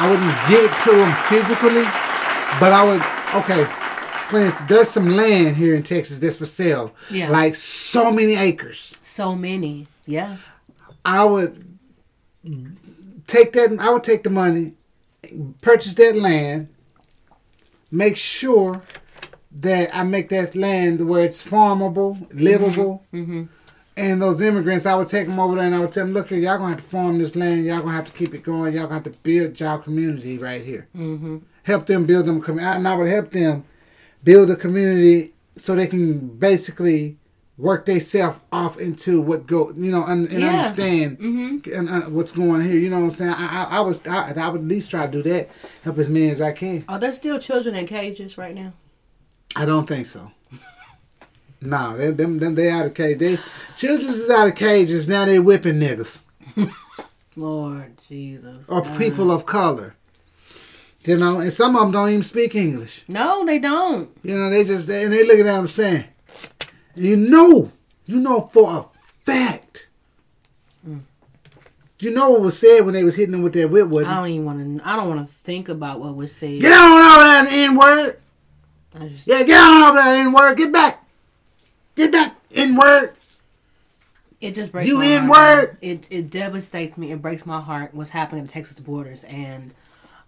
I wouldn't give it to them physically, but I would. Okay, for instance, there's some land here in Texas that's for sale. Yeah. Like so many acres. So many, yeah. I would take that. I would take the money, purchase that land, make sure that I make that land where it's farmable, livable. And those immigrants, I would take them over there and I would tell them, look here, y'all gonna have to farm this land. Y'all gonna have to keep it going. Y'all gonna have to build y'all community right here. Mm-hmm. Help them build them community, and I would help them build a community so they can basically work themselves off into what go, you know, and, and Yeah. understand and, uh, what's going here. You know what I'm saying? I, I, I was, I, I would at least try to do that, help as many as I can. Are there still children in cages right now? I don't think so. no, they, them, them, they out of cage. They children is out of cages now. They whipping niggas Lord Jesus. or God. people of color. You know, and some of them don't even speak English. No, they don't. You know, they just they, and they look at them saying, "You know, you know for a fact." Mm. You know what was said when they was hitting them with that whip, wasn't I don't even want to. I don't want to think about what was said. Get on over there, N word. Just Yeah, get out of there, N word. Get back. Get back, N word. it just breaks You my in heart. word? It it devastates me. It breaks my heart. What's happening at the Texas borders and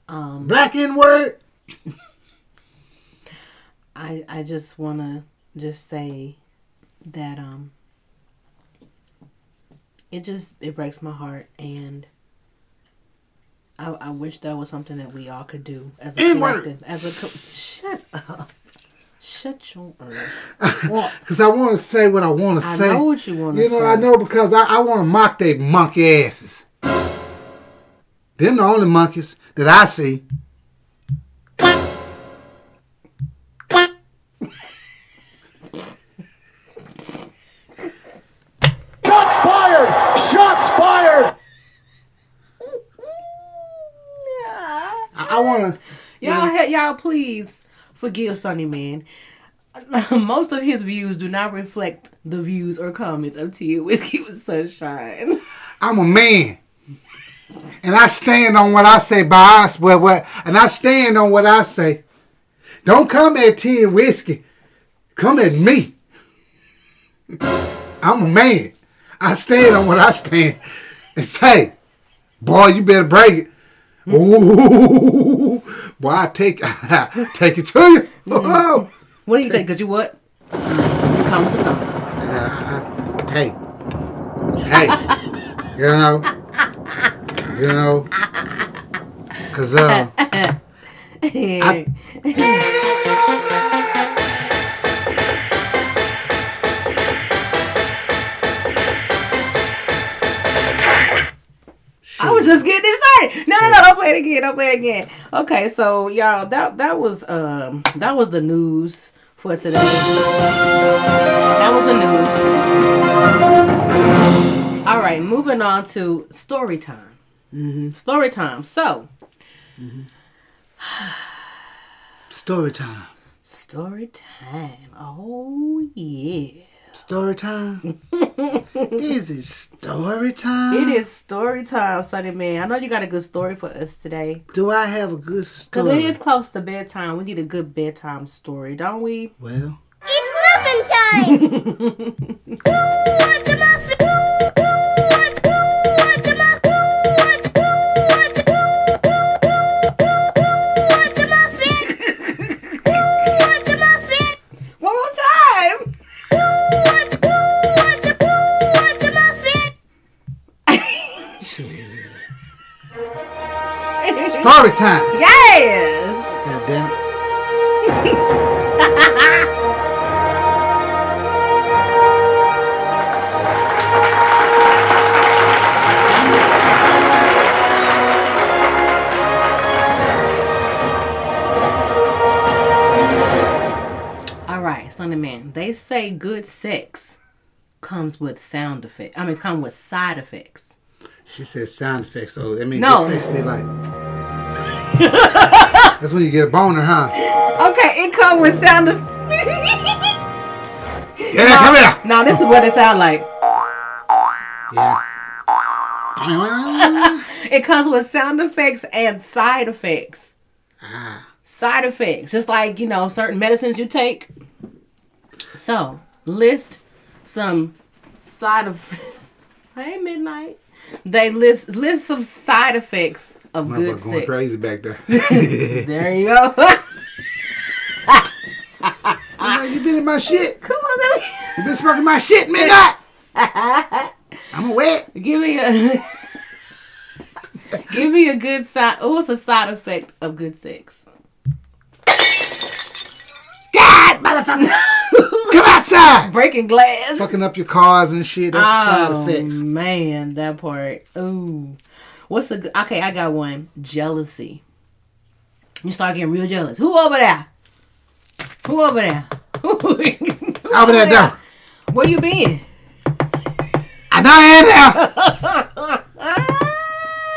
um Black N word. I I just wanna just say that um it just it breaks my heart and I, I wish that was something that we all could do as a N-word. collective as a co- shut up shut your ass Well, Because I want to say what I want to say. I know what you want to say. You say know, I know because I, I want to mock they monkey asses. Them the only monkeys that I see. Shots fired! Shots fired! I, I want to. y'all ha- y'all please forgive Sonny Man most of his views do not reflect the views or comments of Tia Whiskey with Sunshine. I'm a man. And I stand on what I say by us, well, what, and I stand on what I say. Don't come at and whiskey. Come at me. I'm a man. I stand on what I stand and say, boy, you better break it. Ooh, I take take it to you. Oh. What do you think? Cause you what? You come with the thunder. hey, hey, you know, you know, cause uh, I- I was just getting it started. No, no, no! Don't play it again. Don't play it again. Okay, so y'all, that that was um that was the news for today. That was the news. All right, moving on to story time. Story time. So story time, story time. Oh yeah. Story time. Is it story time? It is story time, Sunny Man. I know you got a good story for us today. Do I have a good story? Because it is close to bedtime. We need a good bedtime story, don't we? Well, It's muffin time! story time. Yes. God damn it. All right, Son of Man. They say good sex comes with sound effects. I mean, come with side effects. She said sound effects, so that means No. good sex be like. That's when you get a boner, huh? Okay, it come with sound effects. Yeah, come here. now this is what it sound like. Yeah. It comes with sound effects and side effects. Ah. Side effects, just like you know certain medicines you take. So list some side of. Hey, midnight. They list list some side effects of good Motherfucker going sex. crazy back there. There you go. Ah, you been in my shit. Come on, You been smoking my shit, midnight. I'm wet. give me a give me a good side. What's a side effect of good sex? God, motherfucker. Come outside. Breaking glass. Fucking up your cars and shit. That's side Oh effects. man, that part. Ooh, what's the good? Okay, I got one. Jealousy. You start getting real jealous. Who over there? Who over there? Who Over there, though. Where you been? I know I am now.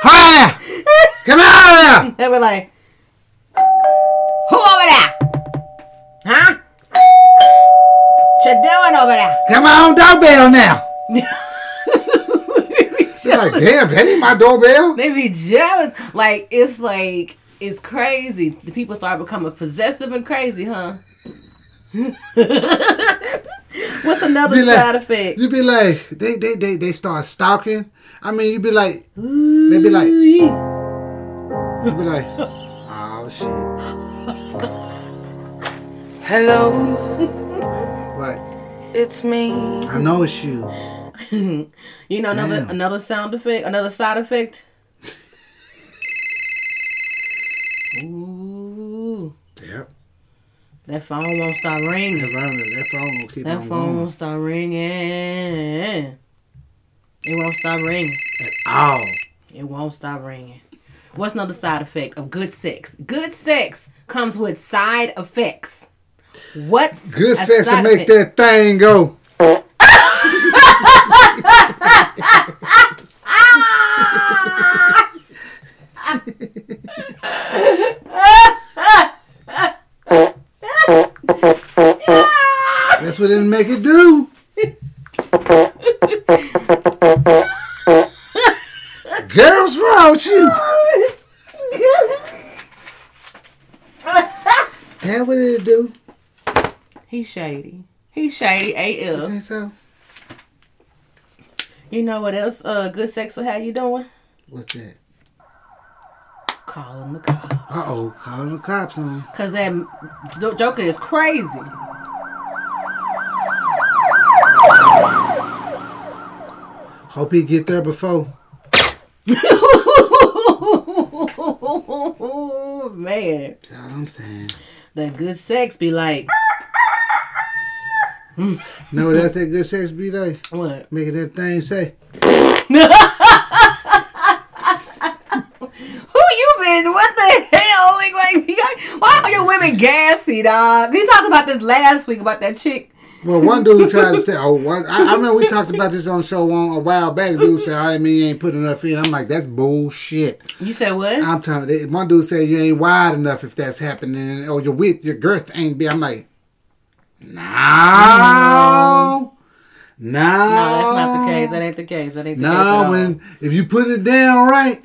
Hi there. Come out there. They were like, "Who over there? Huh? What you doing over there?" Come on, doorbell now. It's like, damn, that ain't my doorbell. They be jealous. Like it's like it's crazy. The people start becoming possessive and crazy, huh? What's another Be like- side effect? You be like, they they they they start stalking. I mean, you be like, they be like, you be like, oh shit, Hello, what? it's me. I know it's you. You know another Damn. another sound effect, another side effect. Ooh, Yep. that phone won't stop ringing. That phone, will keep That on phone going. won't stop ringing. It won't stop ringing. At all. It won't stop ringing. What's another side effect of good sex? Good sex comes with side effects. What's good sex to make effect? that thing go. That's what it'll make it do. Girls, wrong with you? That what it'll do. He's shady. He's shady AF. Think so? You know what else? Uh, good sex will have you doing? What's that? Calling the cops. Uh oh, calling the cops on. Cause that Jo- Joker is crazy. Hope he get there before. Man, That's all I'm saying. that good sex be like no, what else that good sex be like? what? Making that thing say. Who you been? What the hell? Like, like got- why are your women gassy, dog? You talked about this last week about that chick. Well, one dude tried to say, "Oh, I, I remember we talked about this on show one, a while back." Dude mm-hmm. said, "I mean, you ain't putting enough in." I'm like, "That's bullshit." You said what? I'm telling you, one dude said you ain't wide enough if that's happening, or your width, your girth ain't big. I'm like, no, no, no, that's not the case. That ain't the case. That ain't the case. at No, when if you put it down right,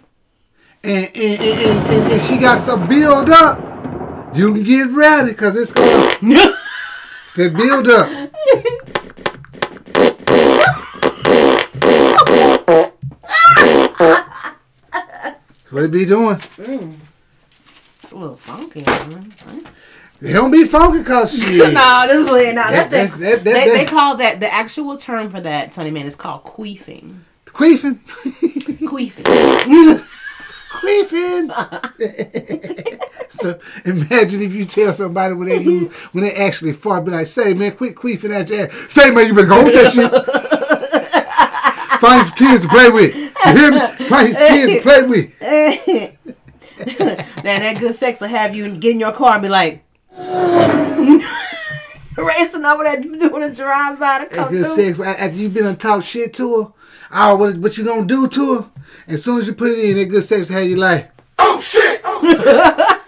and and, and, and, and, she got some build up, you can get ready because it's gonna it's that build up. That's what it be doing. it's a little funky. They don't be funky cause she. no, this is really not. That's That- the, that- that- they, they call that the actual term for that, Sonny Man, is called queefing. Queefing. Queefing. Queefing. so imagine if you tell somebody when they lose, when they actually fart, be like, say man, quit queefing at your ass. Say man, you better go with that shit. Find some kids to play with. You hear me? Find some kids to play with. then that good sex will have you get in your car and be like racing over that doing a drive by to come good through. sex after you've been and talk shit to her. Oh, what, what you gonna do to her? As soon as you put it in, that good sex how you like. Oh shit! Oh.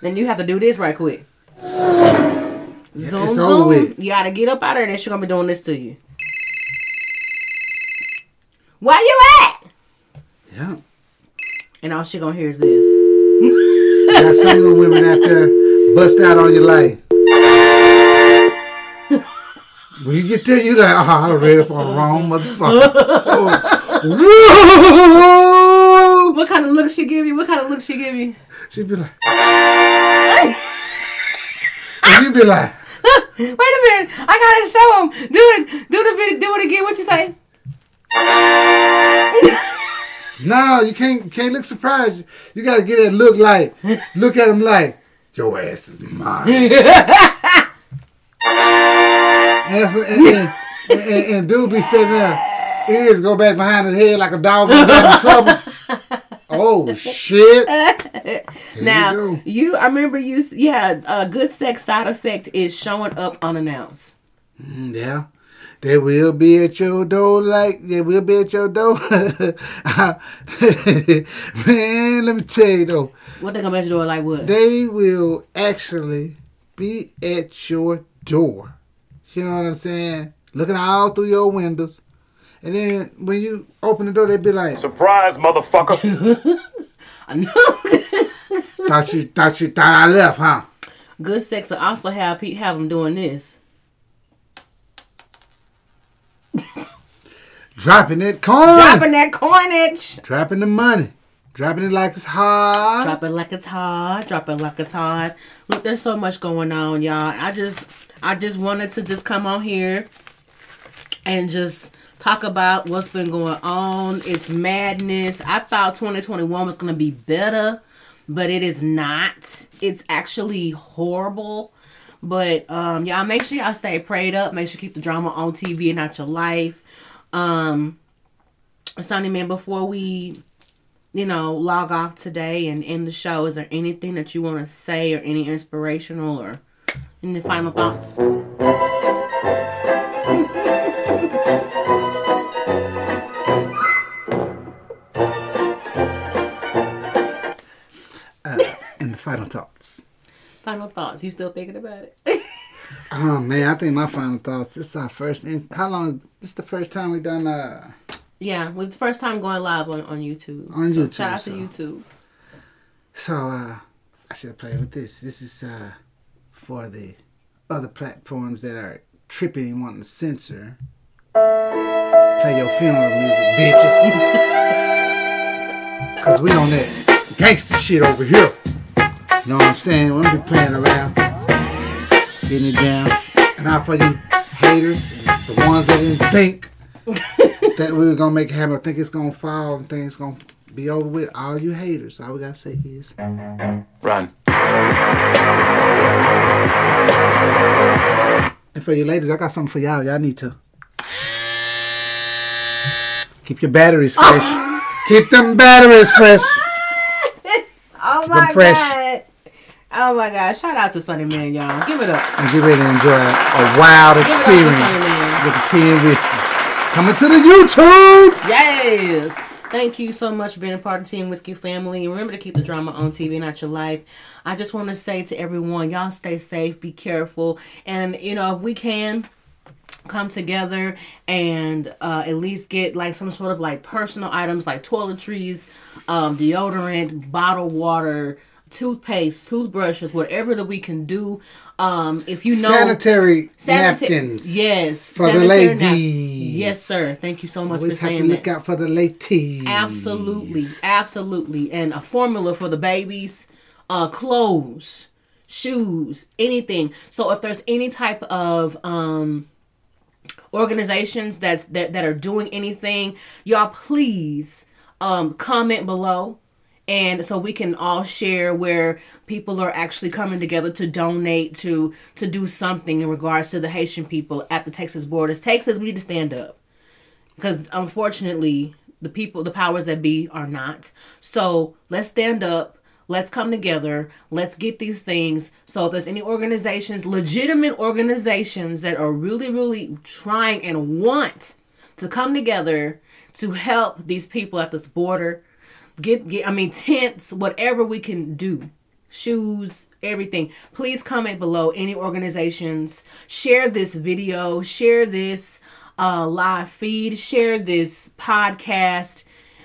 Then you have to do this right quick. Zoom, it's zoom. over with. You gotta get up out of there. And then she gonna be doing this to you. Where you at? Yeah. And all she gonna hear is this. Got some of the women out there bust out on your life. When you get there, you like, oh, I read up on the wrong motherfucker. What kind of look she give you? What kind of look she give you? She'd be like, and you be like, Wait a minute. I gotta show him. Do it. Do the video. Do it again. What you say? no, you can't, you can't look surprised. You gotta get that look like, look at him like, your ass is mine. and, and, and, and, and dude be sitting there, ears go back behind his head like a dog in trouble. Oh shit! Now you you, I remember you. Yeah, a good sex side effect is showing up unannounced. Mm, Yeah. They will be at your door like they will be at your door. Man, let me tell you though, What they gonna make you do it like what? they will actually be at your door. You know what I'm saying? Looking all through your windows. And then when you open the door, they be like, Surprise, motherfucker! I know. thought you thought you thought I left, huh? Good sex will also have pe- have them doing this. Dropping it coin. Dropping that coinage. Dropping the money. Dropping it like it's hot. Drop it like it's hot. Drop it like it's hot. Look, there's so much going on, y'all. I just, I just wanted to just come on here and just talk about what's been going on. It's madness. I thought 2021 was gonna be better, but it is not. It's actually horrible. But um, y'all make sure y'all stay prayed up. Make sure you keep the drama on TV and not your life. Um, Sonny man, before we you know, log off today and end the show, is there anything that you want to say or any inspirational or any final thoughts? Final thoughts. You still thinking about it? Oh man, I think my final thoughts. This is our first. in- How long? This is the first time we done. Uh, yeah, we the first time going live on, on YouTube. On So YouTube, Shout out so- to YouTube. so uh, I should have played with this. This is uh, for the other platforms that are tripping and wanting to censor. Play your funeral music, bitches. Cause we on that gangster shit over here. You know what I'm saying? We don't be playing around. Getting it down. And now for you haters, the ones that didn't think that we were gonna make it happen, or think it's gonna fall and think it's gonna be over with. All you haters, all we gotta say is Run. And for you ladies, I got something for y'all. Y'all need to keep your batteries fresh. keep them batteries fresh. Oh Keep 'em fresh. Oh my god! Shout out to Sunny Man, y'all. Give it up. And get ready to enjoy a wild experience with the tea and whiskey. Coming to the YouTube. Yes. Thank you so much for being a part of Team Whiskey family. Remember to keep the drama on TV, not your life. I just want to say to everyone, y'all stay safe, be careful, and you know if we can come together and uh, at least get like some sort of like personal items like toiletries, um, deodorant, bottled water, toothpaste, toothbrushes, whatever that we can do. Um, if you know Sanitary sanita- napkins. yes, For the sanitary nap- ladies. yes, sir. Thank you so much Always for have to look that. out for the ladies. Absolutely, absolutely, and a formula for the babies, uh, clothes, shoes, anything. So if there's any type of um organizations that's that that are doing anything, y'all please um comment below. And so we can all share where people are actually coming together to donate to to do something in regards to the Haitian people at the Texas borders. Texas, we need to stand up. Because unfortunately the people the powers that be are not. So let's stand up. Let's come together. Let's get these things. So if there's any organizations legitimate organizations that are really really trying and want to come together to help these people at this border get get i mean tents whatever we can do. Shoes everything. Please comment below any organizations. Share this video. Share this uh, live feed. Share this podcast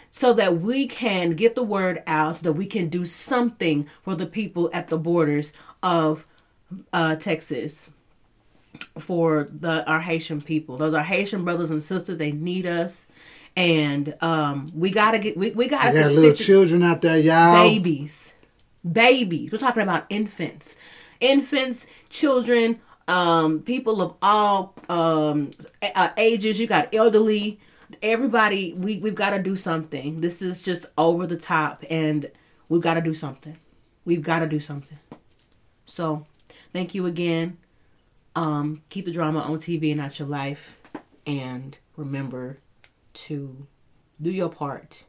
so that we can get the word out so that we can do something for the people at the borders of uh, texas. For the our haitian people. Those are haitian brothers and sisters. They need us and um we gotta get we, we gotta stick little children out there, y'all. babies. Babies. We're talking about infants. Infants children um people of all um uh, ages. You got elderly. Everybody we we've got to do something. This is just over the top and we've got to do something. We've got to do something. So thank you again. Um keep the drama on tv and not your life. And remember to do your part